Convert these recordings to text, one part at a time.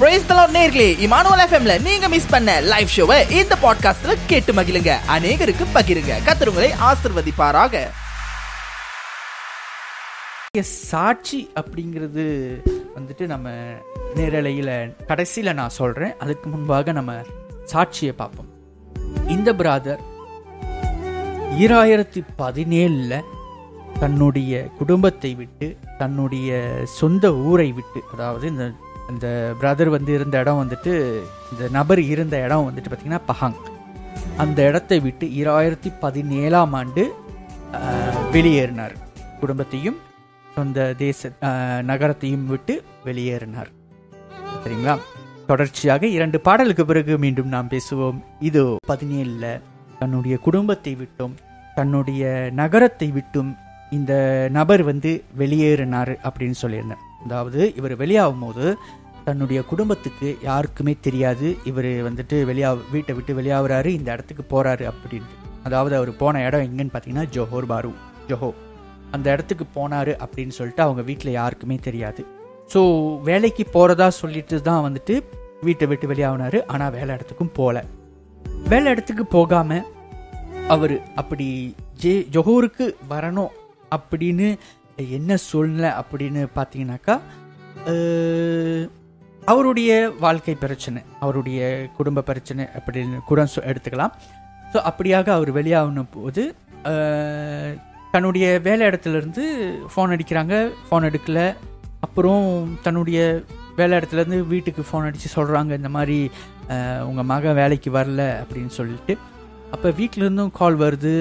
Price தலாட் நேர்களே Emmanuel எஃப்எம்ல நீங்க மிஸ் பண்ண லைவ் ஷோவை இந்த பாட்காஸ்ட்ல கேட்டு மகிழுங்க. அநேகருக்கு பகிருங்க. கத்துருங்களை ஆசிர்வதிப்பாராக. சாட்சி அப்படிங்கிறது வந்துட்டு நம்ம நேரலையில் கடைசியில் நான் சொல்கிறேன் அதுக்கு முன்பாக நம்ம சாட்சியை பார்ப்போம். இந்த பிராதர் ஈராயிரத்தி பதினேழில் தன்னுடைய குடும்பத்தை விட்டு தன்னுடைய சொந்த ஊரை விட்டு அதாவது இந்த இந்த பிரதர் வந்து இருந்த இடம் வந்துட்டு இந்த நபர் இருந்த இடம் வந்துட்டு பார்த்திங்கன்னா பஹாங். அந்த இடத்தை விட்டு இராயிரத்தி பதினேழாம் ஆண்டு வெளியேறினார். குடும்பத்தையும் சொந்த தேச நகரத்தையும் விட்டு வெளியேறினார். சரிங்களா? தொடர்ச்சியாக இரண்டு பாடலுக்கு பிறகு மீண்டும் நாம் பேசுவோம். இது பதினேழில் தன்னுடைய குடும்பத்தை விட்டும் தன்னுடைய நகரத்தை விட்டும் இந்த நபர் வந்து வெளியேறினார் அப்படின்னு சொல்லியிருந்தேன் அதாவது இவர் வெளியாகும் போது தன்னுடைய குடும்பத்துக்கு யாருக்குமே தெரியாது. இவர் வந்துட்டு வெளியா வீட்டை விட்டு வெளியாகிறாரு இந்த இடத்துக்கு போகிறாரு அப்படின்ட்டு. அதாவது அவர் போன இடம் எங்கன்னு பார்த்தீங்கன்னா ஜோஹோர் பாரு ஜோஹோ. அந்த இடத்துக்கு போனார் அப்படின்னு சொல்லிட்டு அவங்க வீட்டில் யாருக்குமே தெரியாது. ஸோ வேலைக்கு போகிறதா சொல்லிட்டு தான் வந்துட்டு வீட்டை விட்டு வெளியாகினார் ஆனால் வேலை இடத்துக்கும் போகல வேலை இடத்துக்கு போகாமல் அவர் அப்படி ஜே ஜொஹூருக்கு வரணும் அப்படின்னு என்ன சூழ்நிலை அப்படின்னு பார்த்தீங்கன்னாக்கா அவருடைய வாழ்க்கை பிரச்சனை அவருடைய குடும்ப பிரச்சனை அப்படின்னு கூட எடுத்துக்கலாம். ஸோ அப்படியாக அவர் வெளியாகணும் போது தன்னுடைய வேலை இடத்துலேருந்து ஃபோன் அடிக்கிறாங்க ஃபோன் எடுக்கல. அப்புறம் தன்னுடைய வேலை இடத்துலேருந்து வீட்டுக்கு ஃபோன் அடித்து சொல்கிறாங்க இந்த மாதிரி உங்கள் மகன் வேலைக்கு வரல அப்படின்னு சொல்லிட்டு. அப்போ வீட்டிலேருந்தும் கால் வருது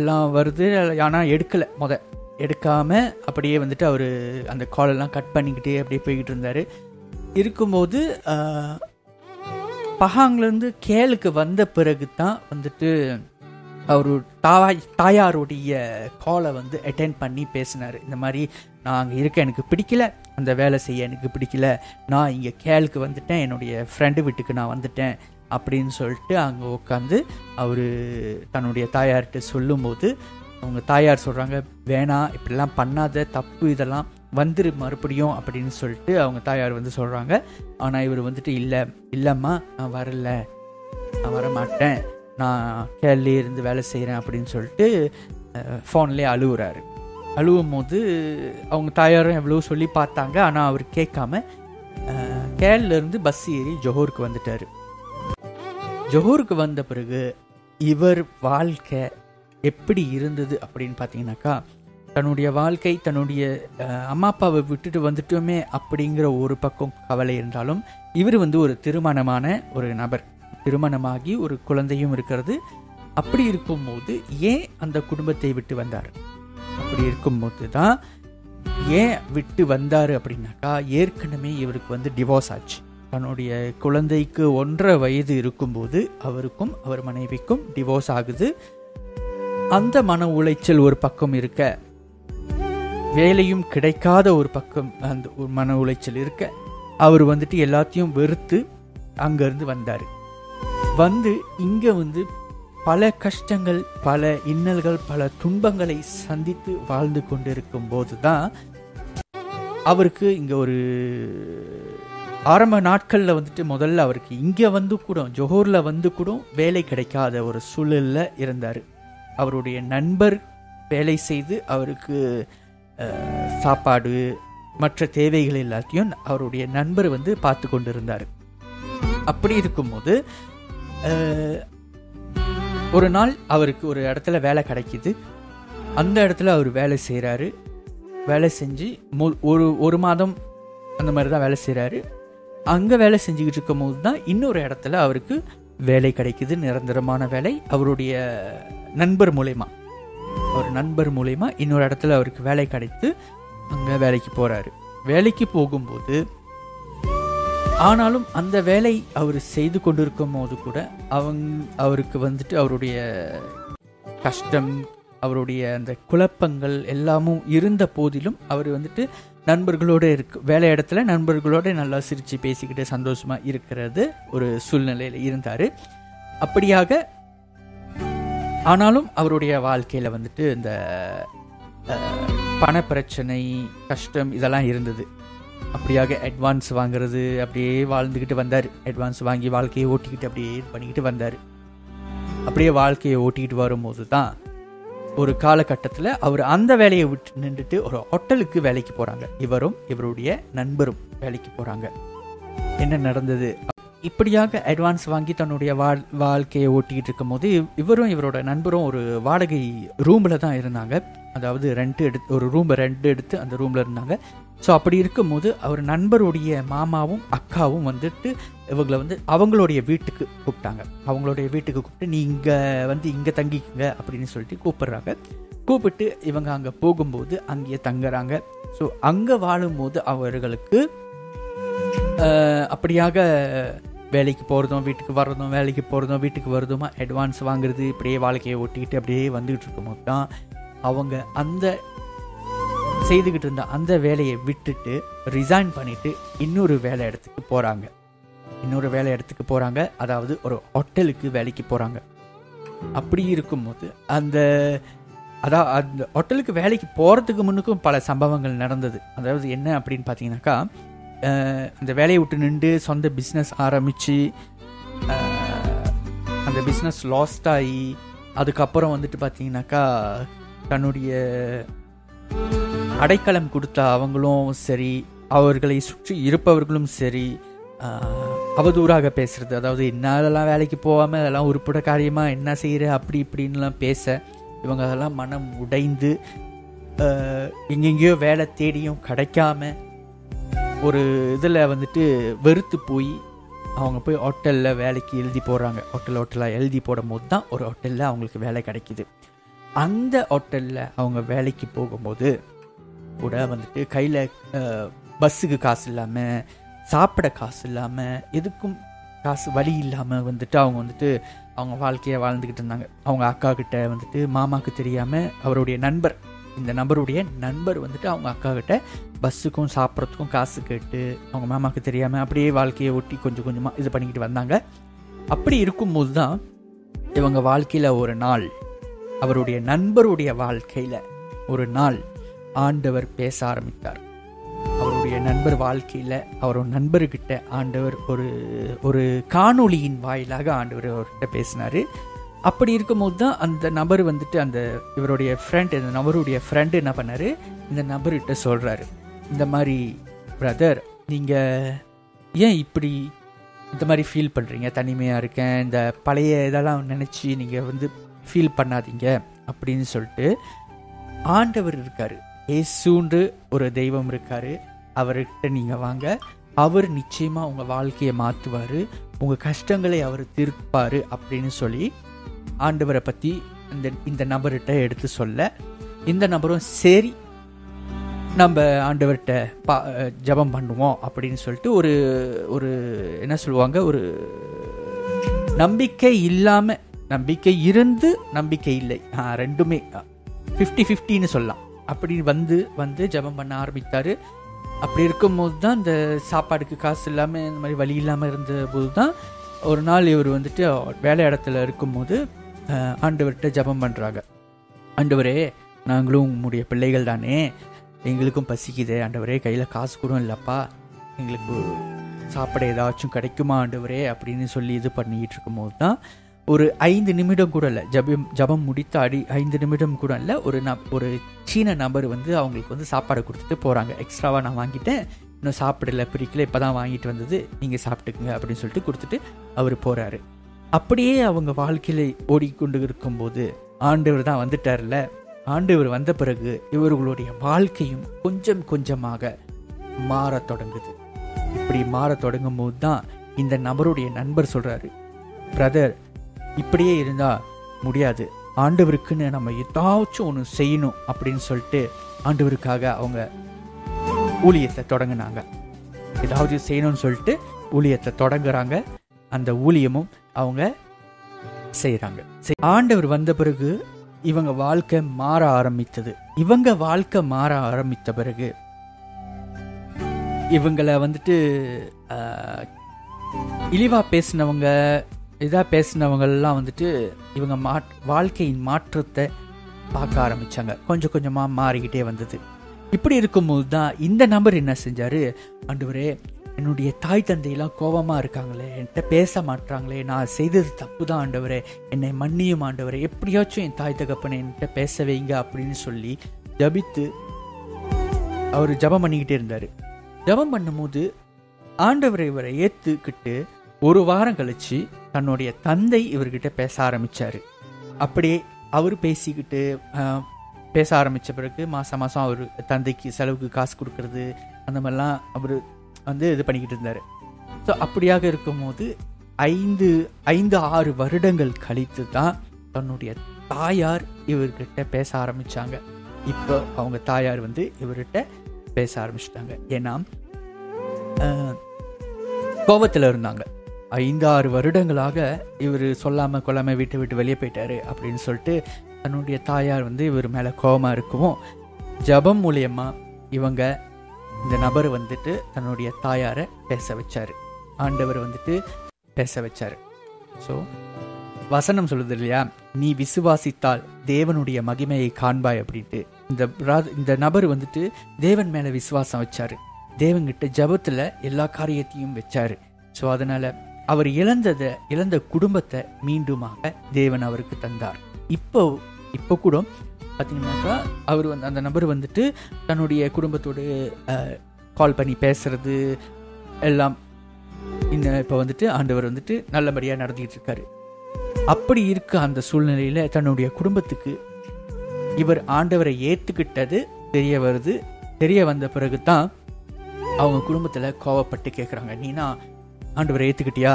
எல்லாம் வருது ஆனால் எடுக்கலை முதல் எடுக்காமல் அப்படியே வந்துட்டு அவர் அந்த காலெல்லாம் கட் பண்ணிக்கிட்டே அப்படியே போய்கிட்டு இருந்தார். இருக்கும்போது பஹாங்லேருந்து கேலுக்கு வந்த பிறகு தான் வந்துட்டு அவர் தாய் தாயாருடைய காலை வந்து அட்டென்ட் பண்ணி பேசினார். இந்த மாதிரி நான் அங்கே இருக்க எனக்கு பிடிக்கல. அந்த வேலை செய்ய எனக்கு பிடிக்கல. நான் இங்கே கேலுக்கு வந்துட்டேன். என்னுடைய ஃப்ரெண்டு வீட்டுக்கு நான் வந்துட்டேன். அப்படின்னு சொல்லிட்டு அங்கே உட்காந்து அவர் தன்னுடைய தாயார்கிட்ட சொல்லும்போது அவங்க தாயார் சொல்கிறாங்க வேணாம் இப்படிலாம் பண்ணாத தப்பு இதெல்லாம் வந்துரு மறுபடியும் அப்படின்னு சொல்லிட்டு அவங்க தாயார் வந்து சொல்கிறாங்க ஆனால் இவர் வந்துட்டு இல்லை இல்லைம்மா நான் வரல. நான் வர மாட்டேன் நான் கேள்வி இருந்து வேலை செய்கிறேன் அப்படின்னு சொல்லிட்டு ஃபோன்லேயே அழுகுறாரு அழுவும் போது அவங்க தாயாரும் எவ்வளோ சொல்லி பார்த்தாங்க. ஆனால் அவர் கேட்காம கேரளிலேருந்து பஸ் ஏறி ஜொஹூருக்கு வந்துட்டார். ஜொஹூருக்கு வந்த பிறகு இவர் வாழ்க்கை எப்படி இருந்தது அப்படின்னு பார்த்தீங்கன்னாக்கா தன்னுடைய வாழ்க்கை தன்னுடைய அம்மா அப்பாவை விட்டுட்டு வந்துட்டோமே அப்படிங்கிற ஒரு பக்கம் கவலை இருந்தாலும் இவர் வந்து ஒரு திருமணமான ஒரு நபர். திருமணமாகி ஒரு குழந்தையும் இருக்கிறது. அப்படி இருக்கும்போது ஏன் அந்த குடும்பத்தை விட்டு வந்தார்? அப்படி இருக்கும்போது தான் ஏன் விட்டு வந்தார் அப்படின்னாக்கா ஏற்கனவே இவருக்கு வந்து டிவோர்ஸ் ஆச்சு. தன்னுடைய குழந்தைக்கு ஒன்றரை வயது இருக்கும்போது அவருக்கும் அவர் மனைவிக்கும் டிவோர்ஸ் ஆகுது. அந்த மன உளைச்சல் ஒரு பக்கம் இருக்க வேலையும் கிடைக்காத ஒரு பக்கம் அந்த ஒரு மன உளைச்சல் இருக்க அவர் வந்துட்டு எல்லாத்தையும் வெறுத்து அங்கேருந்து வந்தார். வந்து இங்கே வந்து பல கஷ்டங்கள் பல இன்னல்கள் பல துன்பங்களை சந்தித்து வாழ்ந்து கொண்டிருக்கும் போது தான் அவருக்கு இங்கே ஒரு ஆரம்ப நாட்களில் வந்துட்டு முதல்ல அவருக்கு இங்கே வந்து கூட ஜொஹூரில் வந்து கூட வேலை கிடைக்காத ஒரு சூழலில் இருந்தார். அவருடைய நண்பர் வேலை செய்து அவருக்கு சாப்பாடு மற்ற தேவைகள் எல்லாத்தையும் அவருடைய நண்பர் வந்து பார்த்து கொண்டிருந்தார். அப்படி இருக்கும்போது ஒரு நாள் அவருக்கு ஒரு இடத்துல வேலை கிடைக்கிது. அந்த இடத்துல அவர் வேலை செய்கிறாரு வேலை செஞ்சு மு- ஒரு ஒரு மாதம் அந்த மாதிரி தான் வேலை செய்கிறாரு அங்கே வேலை செஞ்சுக்கிட்டு இருக்கும்போது தான் இன்னொரு இடத்துல அவருக்கு வேலை கிடைக்குது நிரந்தரமான வேலை. அவருடைய நண்பர் மூலயமா. அவர் நண்பர் மூலயமா இன்னொரு இடத்துல அவருக்கு வேலை கிடைத்து அங்கே வேலைக்கு போகிறாரு வேலைக்கு போகும்போது ஆனாலும் அந்த வேலை அவர் செய்து கொண்டிருக்கும் போது கூட அவங்க அவருக்கு வந்துட்டு அவருடைய கஷ்டம் அவருடைய அந்த குழப்பங்கள் எல்லாமும் இருந்த போதிலும் அவர் வந்துட்டு நண்பர்களோடு இருக்கு வேலை இடத்துல நண்பர்களோட நல்லா சிரித்து பேசிக்கிட்டு சந்தோஷமாக இருக்கிறது ஒரு சூழ்நிலையில் இருந்தார். அப்படியாக ஆனாலும் அவருடைய வாழ்க்கையில் வந்துட்டு இந்த பணப்பிரச்சனை பண பிரச்சனை கஷ்டம் இதெல்லாம் இருந்தது. அப்படியாக அட்வான்ஸ் வாங்குறது அப்படியே வாழ்ந்துக்கிட்டு வந்தார். அட்வான்ஸ் வாங்கி வாழ்க்கையை ஓட்டிக்கிட்டு அப்படியே இது பண்ணிக்கிட்டு வந்தார். அப்படியே வாழ்க்கையை ஓட்டிக்கிட்டு வரும்போது தான் ஒரு காலகட்டத்தில் அவர் அந்த வேலையை விட்டு நின்றுட்டு ஒரு ஹோட்டலுக்கு வேலைக்கு போகிறாங்க இவரும் இவருடைய நண்பரும் வேலைக்கு போகிறாங்க என்ன நடந்தது? இப்படியாக அட்வான்ஸ் வாங்கி தன்னுடைய வாழ் வாழ்க்கையை ஓட்டிக்கிட்டு இருக்கும்போது இவரும் இவரோட நண்பரும் ஒரு வாடகை ரூமில் தான் இருந்தாங்க. அதாவது ரெண்ட் எடுத்து ஒரு ரூமை ரெண்ட் எடுத்து அந்த ரூமில் இருந்தாங்க. ஸோ அப்படி இருக்கும்போது அவர் நண்பருடைய மாமாவும் அக்காவும் வந்துட்டு இவங்களை வந்து அவங்களுடைய வீட்டுக்கு கூப்பிட்டாங்க. அவங்களுடைய வீட்டுக்கு கூப்பிட்டு நீங்கள் வந்து இங்கே தங்கிக்குங்க அப்படின்னு சொல்லிட்டு கூப்பிடுறாங்க. கூப்பிட்டு இவங்க அங்கே போகும்போது அங்கேயே தங்குறாங்க. ஸோ அங்கே வாழும்போது அவர்களுக்கு அப்படியாக வேலைக்கு போகிறதும் வீட்டுக்கு வர்றதும் வேலைக்கு போகிறதும் வீட்டுக்கு வருதுமா அட்வான்ஸ் வாங்குறது இப்படியே வாழ்க்கையை ஒட்டிக்கிட்டு அப்படியே வந்துகிட்டு இருக்கும்போது தான் அவங்க அந்த செய்துக்கிட்டு இருந்த அந்த வேலையை விட்டுட்டு ரிசைன் பண்ணிட்டு இன்னொரு வேலை இடத்துக்கு போகிறாங்க இன்னொரு வேலை இடத்துக்கு போகிறாங்க அதாவது ஒரு ஹோட்டலுக்கு வேலைக்கு போகிறாங்க அப்படி இருக்கும்போது அந்த அதான் அந்த ஹோட்டலுக்கு வேலைக்கு போகிறதுக்கு முன்னுக்கும் பல சம்பவங்கள் நடந்தது. அதாவது என்ன அப்படின்னு பார்த்தீங்கன்னாக்கா அந்த வேலையை விட்டு நின்று சொந்த பிஸ்னஸ் ஆரம்பித்து அந்த பிஸ்னஸ் லாஸ்ட் ஆகி அதுக்கப்புறம் வந்துட்டு பார்த்தீங்கன்னாக்கா தன்னுடைய அடைக்கலம் கொடுத்த அவங்களும் சரி அவர்களை சுற்றி இருப்பவர்களும் சரி அவதூறாக பேசுறது. அதாவது என்ன அதெல்லாம் வேலைக்கு போகாமல் அதெல்லாம் உருப்பட காரியமாக என்ன செய்கிற அப்படி இப்படின்லாம் பேச இவங்க அதெல்லாம் மனம் உடைந்து எங்கெங்கேயோ வேலை தேடியும் கிடைக்காம ஒரு இதில் வந்துட்டு வெறுத்து போய் அவங்க போய் ஹோட்டலில் வேலைக்கு எழுதி போடுறாங்க. ஹோட்டல் ஹோட்டலாக எழுதி போடும்போது தான் ஒரு ஹோட்டலில் அவங்களுக்கு வேலை கிடைக்குது. அந்த ஹோட்டலில் அவங்க வேலைக்கு போகும்போது கூட வந்துட்டு கையில் பஸ்ஸுக்கு காசு இல்லாமல் சாப்பிட காசு இல்லாமல் எதுக்கும் காசு வழி இல்லாமல் வந்துட்டு அவங்க வந்துட்டு அவங்க வாழ்க்கையை வாழ்ந்துக்கிட்டு இருந்தாங்க. அவங்க அக்கா கிட்ட வந்துட்டு மாமாவுக்கு தெரியாமல் அவருடைய நண்பர் இந்த நபருடைய நண்பர் வந்துட்டு அவங்க அக்கா கிட்ட பஸ்ஸுக்கும் சாப்பிட்றதுக்கும் காசு கேட்டு அவங்க மாமாவுக்கு தெரியாமல் அப்படியே வாழ்க்கையை ஒட்டி கொஞ்சம் கொஞ்சமாக இது பண்ணிக்கிட்டு வந்தாங்க. அப்படி இருக்கும்போது தான் இவங்க வாழ்க்கையில் ஒரு நாள் அவருடைய நண்பருடைய வாழ்க்கையில் ஒரு நாள் ஆண்டவர் பேச ஆரம்பித்தார். அவருடைய நண்பர் வாழ்க்கையில் அவரோட நண்பர்கிட்ட ஆண்டவர் ஒரு ஒரு காணொளியின் வாயிலாக ஆண்டவர் அவர்கிட்ட பேசினார். அப்படி இருக்கும்போது தான் அந்த நபர் வந்துட்டு அந்த இவருடைய ஃப்ரெண்ட் இந்த நபருடைய ஃப்ரெண்டு என்ன பண்ணாரு? இந்த நபர்கிட்ட சொல்கிறாரு இந்த மாதிரி பிரதர் நீங்கள் ஏன் இப்படி இந்த மாதிரி ஃபீல் பண்ணுறீங்க தனிமையாக இருக்கேன். இந்த பழைய இதெல்லாம் நினச்சி நீங்கள் வந்து ஃபீல் பண்ணாதீங்க அப்படின்னு சொல்லிட்டு ஆண்டவர் இருக்காரு. ஏசுன்று ஒரு தெய்வம் இருக்காரு. அவர்கிட்ட நீங்கள் வாங்க. அவர் நிச்சயமாக உங்கள் வாழ்க்கையை மாற்றுவார் உங்கள் கஷ்டங்களை அவர் தீர்ப்பார் அப்படின்னு சொல்லி ஆண்டவரை பற்றி இந்த இந்த நபர்கிட்ட எடுத்து சொல்ல இந்த நபரும் சரி நம்ம ஆண்டவர்கிட்ட பா ஜபம் பண்ணுவோம் அப்படின்னு சொல்லிட்டு ஒரு ஒரு என்ன சொல்லுவாங்க? ஒரு நம்பிக்கை இல்லாமல் நம்பிக்கை இருந்து நம்பிக்கை இல்லை. ரெண்டுமே. ஃபிஃப்டி ஃபிஃப்டின்னு சொல்லலாம். அப்படி வந்து வந்து ஜெபம் பண்ண ஆரம்பித்தார். அப்படி இருக்கும்போது தான் இந்த சாப்பாடுக்கு காசு இல்லாமல் இந்த மாதிரி வழி இல்லாமல் இருந்த போது தான் ஒரு நாள் இவர் வந்துட்டு வேலை இடத்துல இருக்கும்போது ஆண்டவர்கிட்ட ஜெபம் பண்ணுறாங்க ஆண்டவரே நாங்களும் உங்களுடைய பிள்ளைகள் தானே. எங்களுக்கும் பசிக்குது. ஆண்டவரே கையில் காசு கூட இல்லைப்பா. எங்களுக்கு சாப்பிட ஏதாச்சும் கிடைக்குமா ஆண்டவரே? அப்படின்னு சொல்லி இது பண்ணிக்கிட்டு இருக்கும்போது தான் ஒரு ஐந்து நிமிடம் கூட இல்லை. ஜபம் ஜபம் முடித்த அடி ஐந்து நிமிடம் கூட இல்லை. ஒரு ந ஒரு சீன நபர் வந்து அவங்களுக்கு வந்து சாப்பாடு கொடுத்துட்டு போகிறாங்க எக்ஸ்ட்ராவாக நான் வாங்கிட்டேன். இன்னும் சாப்பிடல பிரிக்கல இப்போ தான் வாங்கிட்டு வந்தது. நீங்கள் சாப்பிட்டுக்குங்க அப்படின்னு சொல்லிட்டு கொடுத்துட்டு அவர் போகிறாரு அப்படியே அவங்க வாழ்க்கையில் ஓடிக்கொண்டு இருக்கும்போது ஆண்டவர் தான் வந்துட்டார்ல. ஆண்டவர் வந்த பிறகு இவர்களுடைய வாழ்க்கையும் கொஞ்சம் கொஞ்சமாக மாறத் தொடங்குது. இப்படி மாறத் தொடங்கும் போது தான் இந்த நபருடைய நண்பர் சொல்கிறாரு பிரதர் இப்படியே இருந்தால் முடியாது. ஆண்டவருக்குன்னு நம்ம ஏதாச்சும் ஒன்று செய்யணும் அப்படின்னு சொல்லிட்டு ஆண்டவருக்காக அவங்க ஊழியத்தை தொடங்கினாங்க. ஏதாவது செய்யணும்னு சொல்லிட்டு ஊழியத்தை தொடங்குறாங்க. அந்த ஊழியமும் அவங்க செய்கிறாங்க ஆண்டவர் வந்த பிறகு இவங்க வாழ்க்கை மாற ஆரம்பித்தது. இவங்க வாழ்க்கை மாற ஆரம்பித்த பிறகு இவங்களை வந்துட்டு இழிவாக இழிவா பேசினவங்க இதாக பேசினவங்கள்லாம் வந்துட்டு இவங்க மாட் வாழ்க்கையின் மாற்றத்தை பார்க்க ஆரம்பித்தாங்க கொஞ்சம் கொஞ்சமாக மாறிக்கிட்டே வந்தது. இப்படி இருக்கும்போது தான் இந்த நபர் என்ன செஞ்சார்? ஆண்டவரே என்னுடைய தாய் தந்தையெல்லாம் கோபமாக இருக்காங்களே என்கிட்ட பேச மாட்றாங்களே நான் செய்தது தப்பு தான் ஆண்டவரே. என்னை மன்னியும் ஆண்டவரே. எப்படியாச்சும் என் தாய் தகப்பனை என்கிட்ட பேச வைங்க அப்படின்னு சொல்லி ஜபித்து அவர் ஜபம் பண்ணிக்கிட்டே இருந்தார். ஜபம் பண்ணும்போது ஆண்டவரை இவரை ஏற்றுக்கிட்டு ஒரு வாரம் கழித்து தன்னுடைய தந்தை இவர்கிட்ட பேச ஆரம்பித்தார் அப்படியே அவர் பேசிக்கிட்டு பேச ஆரம்பித்த பிறகு மாதம் மாதம் அவர் தந்தைக்கு செலவுக்கு காசு கொடுக்கறது அந்த மாதிரிலாம் அவர் வந்து இது பண்ணிக்கிட்டு இருந்தார். ஸோ அப்படியாக இருக்கும்போது ஐந்து ஐந்து ஆறு வருடங்கள் கழித்து தான் தன்னுடைய தாயார் இவர்கிட்ட பேச ஆரம்பித்தாங்க இப்போ அவங்க தாயார் வந்து இவர்கிட்ட பேச ஆரம்பிச்சிட்டாங்க. ஏன்னா கோபத்தில் இருந்தாங்க. ஐந்து ஆறு வருடங்களாக இவர் சொல்லாமல் கொள்ளாமல் வீட்டை விட்டு வெளியே போயிட்டாரு அப்படின்னு சொல்லிட்டு தன்னுடைய தாயார் வந்து இவர் மேலே கோபமாக இருக்கவும் ஜபம் மூலியமாக இவங்க இந்த நபர் வந்துட்டு தன்னுடைய தாயாரை பேச வச்சார். ஆண்டவர் வந்துட்டு பேச வச்சார். ஸோ வசனம் சொல்லுது இல்லையா? நீ விசுவாசித்தால் தேவனுடைய மகிமையை காண்பாய் அப்படின்ட்டு. இந்த ரா- இந்த நபர் வந்துட்டு தேவன் மேலே விசுவாசம் வச்சார். தேவன்கிட்ட ஜபத்தில் எல்லா காரியத்தையும் வச்சார். ஸோ அதனால் அவர் இழந்ததை இழந்த குடும்பத்தை மீண்டுமாக தேவன் அவருக்கு தந்தார். இப்போ இப்போ கூட பார்த்தீங்கன்னாக்கா அவர் வந்து அந்த நபர் வந்துட்டு தன்னுடைய குடும்பத்தோடு கால் பண்ணி பேசுறது எல்லாம் இன்னும் இப்போ வந்துட்டு ஆண்டவர் வந்துட்டு நல்லபடியாக நடத்திட்டு இருக்காரு. அப்படி இருக்க அந்த சூழ்நிலையில் தன்னுடைய குடும்பத்துக்கு இவர் ஆண்டவரை ஏற்றுக்கிட்டது தெரிய வருது. தெரிய வந்த பிறகு தான் அவங்க குடும்பத்தில் கோவப்பட்டு கேட்குறாங்க நீனா ஆண்டவரை ஏத்துக்கிட்டியா?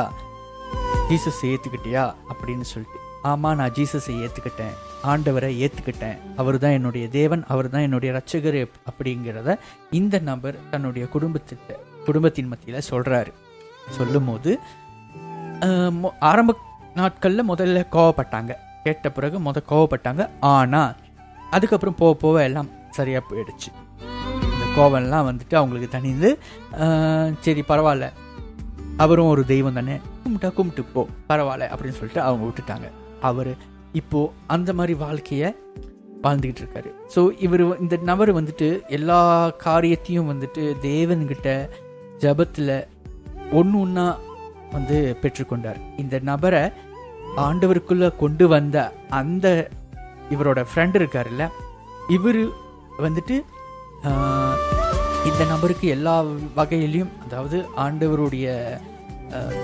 ஜீசஸை ஏத்துக்கிட்டியா? அப்படின்னு சொல்லிட்டு. ஆமா நான் ஜீசஸை ஏத்துக்கிட்டேன். ஆண்டவரை ஏத்துக்கிட்டேன். அவர் தான் என்னுடைய தேவன் அவர் தான் என்னுடைய ரட்சகர் அப்படிங்கிறத இந்த நபர் தன்னுடைய குடும்பத்திட்ட குடும்பத்தின் மத்தியில சொல்றாரு. சொல்லும்போது போது ஆரம்ப நாட்களில் முதல்ல கோவப்பட்டாங்க. கேட்ட பிறகு முத கோவப்பட்டாங்க. ஆனால் அதுக்கப்புறம் போக போக எல்லாம் சரியாக போயிடுச்சு. இந்த கோவம்லாம் வந்துட்டு அவங்களுக்கு தனிந்து சரி பரவாயில்ல. அவரும் ஒரு தெய்வம் தானே? கும்பிட்டா கும்பிட்டு போ பரவாயில்ல அப்படின்னு சொல்லிட்டு அவங்க விட்டுட்டாங்க. அவர் இப்போ அந்த மாதிரி வாழ்க்கையை வாழ்ந்துக்கிட்டு இருக்காரு. ஸோ இவர் இந்த நபர் வந்துட்டு எல்லா காரியத்தையும் வந்துட்டு தேவன்கிட்ட ஜபத்தில் ஒன்று ஒன்றா வந்து பெற்றுக்கொண்டார். இந்த நபரை ஆண்டவருக்குள்ளே கொண்டு வந்த அந்த இவரோட ஃப்ரெண்ட் இருக்காருல்ல இவர் வந்துட்டு இந்த நபருக்கு எல்லா வகையிலையும் அதாவது ஆண்டவருடைய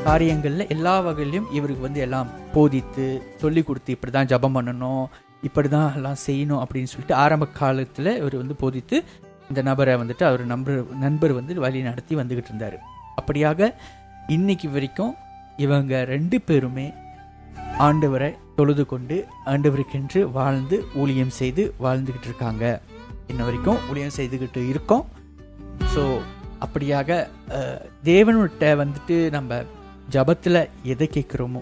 காரியங்களில் எல்லா வகையிலையும் இவருக்கு வந்து எல்லாம் போதித்து சொல்லி கொடுத்து இப்படி தான் ஜபம் பண்ணணும் இப்படி தான் எல்லாம் செய்யணும் அப்படின்னு சொல்லிட்டு ஆரம்ப காலத்தில் இவர் வந்து போதித்து இந்த நபரை வந்துட்டு அவர் நண்பர் நண்பர் வந்து வழி நடத்தி வந்துக்கிட்டு இருந்தார். அப்படியாக இன்னைக்கு வரைக்கும் இவங்க ரெண்டு பேருமே ஆண்டவரை தொழுது கொண்டு ஆண்டவருக்கென்று வாழ்ந்து ஊழியம் செய்து வாழ்ந்துக்கிட்டு இருக்காங்க. இன்ன வரைக்கும் ஊழியம் செய்துக்கிட்டு இருக்கோம். ஸோ அப்படியாக தேவனுட்ட வந்துட்டு நம்ம ஜபத்தில் எதை கேட்குறோமோ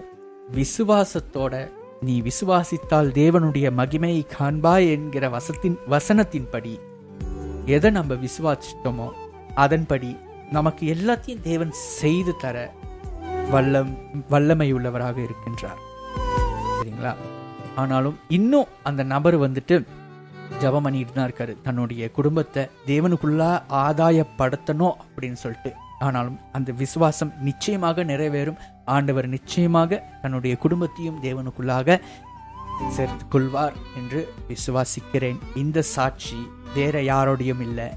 விசுவாசத்தோட நீ விசுவாசித்தால் தேவனுடைய மகிமையை காண்பாய் என்கிற வசத்தின் வசனத்தின்படி எதை நம்ம விசுவாசித்தோமோ அதன்படி நமக்கு எல்லாத்தையும் தேவன் செய்து தர வல்லம் வல்லமை உள்ளவராக இருக்கின்றார். சரிங்களா? ஆனாலும் இன்னும் அந்த நபர் வந்துட்டு ஜபம் பண்ணிட்டு தான் இருக்காரு. தன்னுடைய குடும்பத்தை தேவனுக்குள்ளா ஆதாயப்படுத்தணும் அப்படின்னு சொல்லிட்டு. ஆனாலும் அந்த விசுவாசம் நிச்சயமாக நிறைவேறும். ஆண்டவர் நிச்சயமாக தன்னுடைய குடும்பத்தையும் தேவனுக்குள்ளாக சேர்த்து கொள்வார் என்று விசுவாசிக்கிறேன். இந்த சாட்சி வேற யாரோடையும் இல்லை.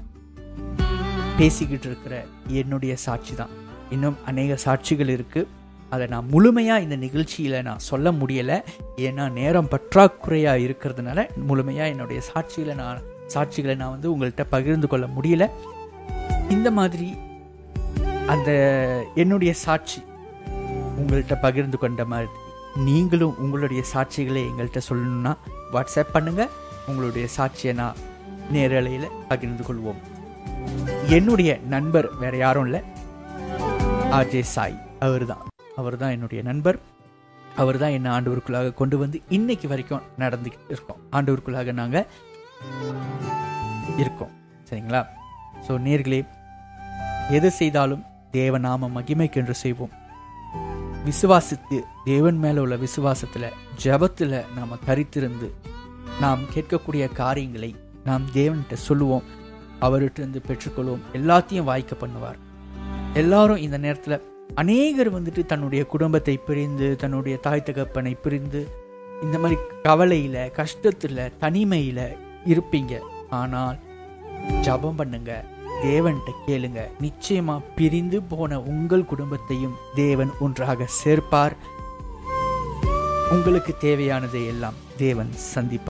பேசிக்கிட்டு இருக்கிற என்னுடைய சாட்சி தான். இன்னும் அநேக சாட்சிகள் இருக்குது அதை நான் முழுமையாக இந்த நிகழ்ச்சியில் நான் சொல்ல முடியலை. ஏன்னா நேரம் பற்றாக்குறையாக இருக்கிறதுனால முழுமையாக என்னுடைய சாட்சிகளை நான் சாட்சிகளை நான் வந்து உங்கள்கிட்ட பகிர்ந்து கொள்ள முடியல. இந்த மாதிரி அந்த என்னுடைய சாட்சி உங்கள்கிட்ட பகிர்ந்து கொண்ட மாதிரி நீங்களும் உங்களுடைய சாட்சிகளை எங்கள்கிட்ட சொல்லணும்னா வாட்ஸ்அப் பண்ணுங்கள் உங்களுடைய சாட்சியை நான் நேரலையில் பகிர்ந்து கொள்வோம். என்னுடைய நண்பர் வேற யாரும் இல்லை. ஆர்ஜே சாய் அவர் தான் அவர் தான் என்னுடைய நண்பர். அவர் தான் என்னை ஆண்டவருக்குள்ளாக கொண்டு வந்து இன்னைக்கு வரைக்கும் நடந்துக்கிட்டு இருக்கோம். ஆண்டவருக்குள்ளாக நாங்கள் இருக்கோம். சரிங்களா? ஸோ நேர்களே எது செய்தாலும் தேவநாம மகிமைக்கென்று செய்வோம். விசுவாசித்து தேவன் மேலே உள்ள விசுவாசத்தில் ஜபத்தில் நாம் கரித்திருந்து நாம் கேட்கக்கூடிய காரியங்களை நாம் தேவன்கிட்ட சொல்லுவோம். அவர்கிட்ட பெற்றுக்கொள்வோம். எல்லாத்தையும் வாய்க்க பண்ணுவார். எல்லாரும் இந்த நேரத்தில் அநேகர் வந்துட்டு தன்னுடைய குடும்பத்தை பிரிந்து தன்னுடைய தாய் தகப்பனை பிரிந்து இந்த மாதிரி கவலையில் கஷ்டத்தில் தனிமையில் இருப்பீங்க. ஆனால் ஜபம் பண்ணுங்க தேவன்கிட்ட கேளுங்க. நிச்சயமா பிரிந்து போன உங்கள் குடும்பத்தையும் தேவன் ஒன்றாக சேர்ப்பார். உங்களுக்கு தேவையானதை எல்லாம் தேவன் சந்திப்பார்.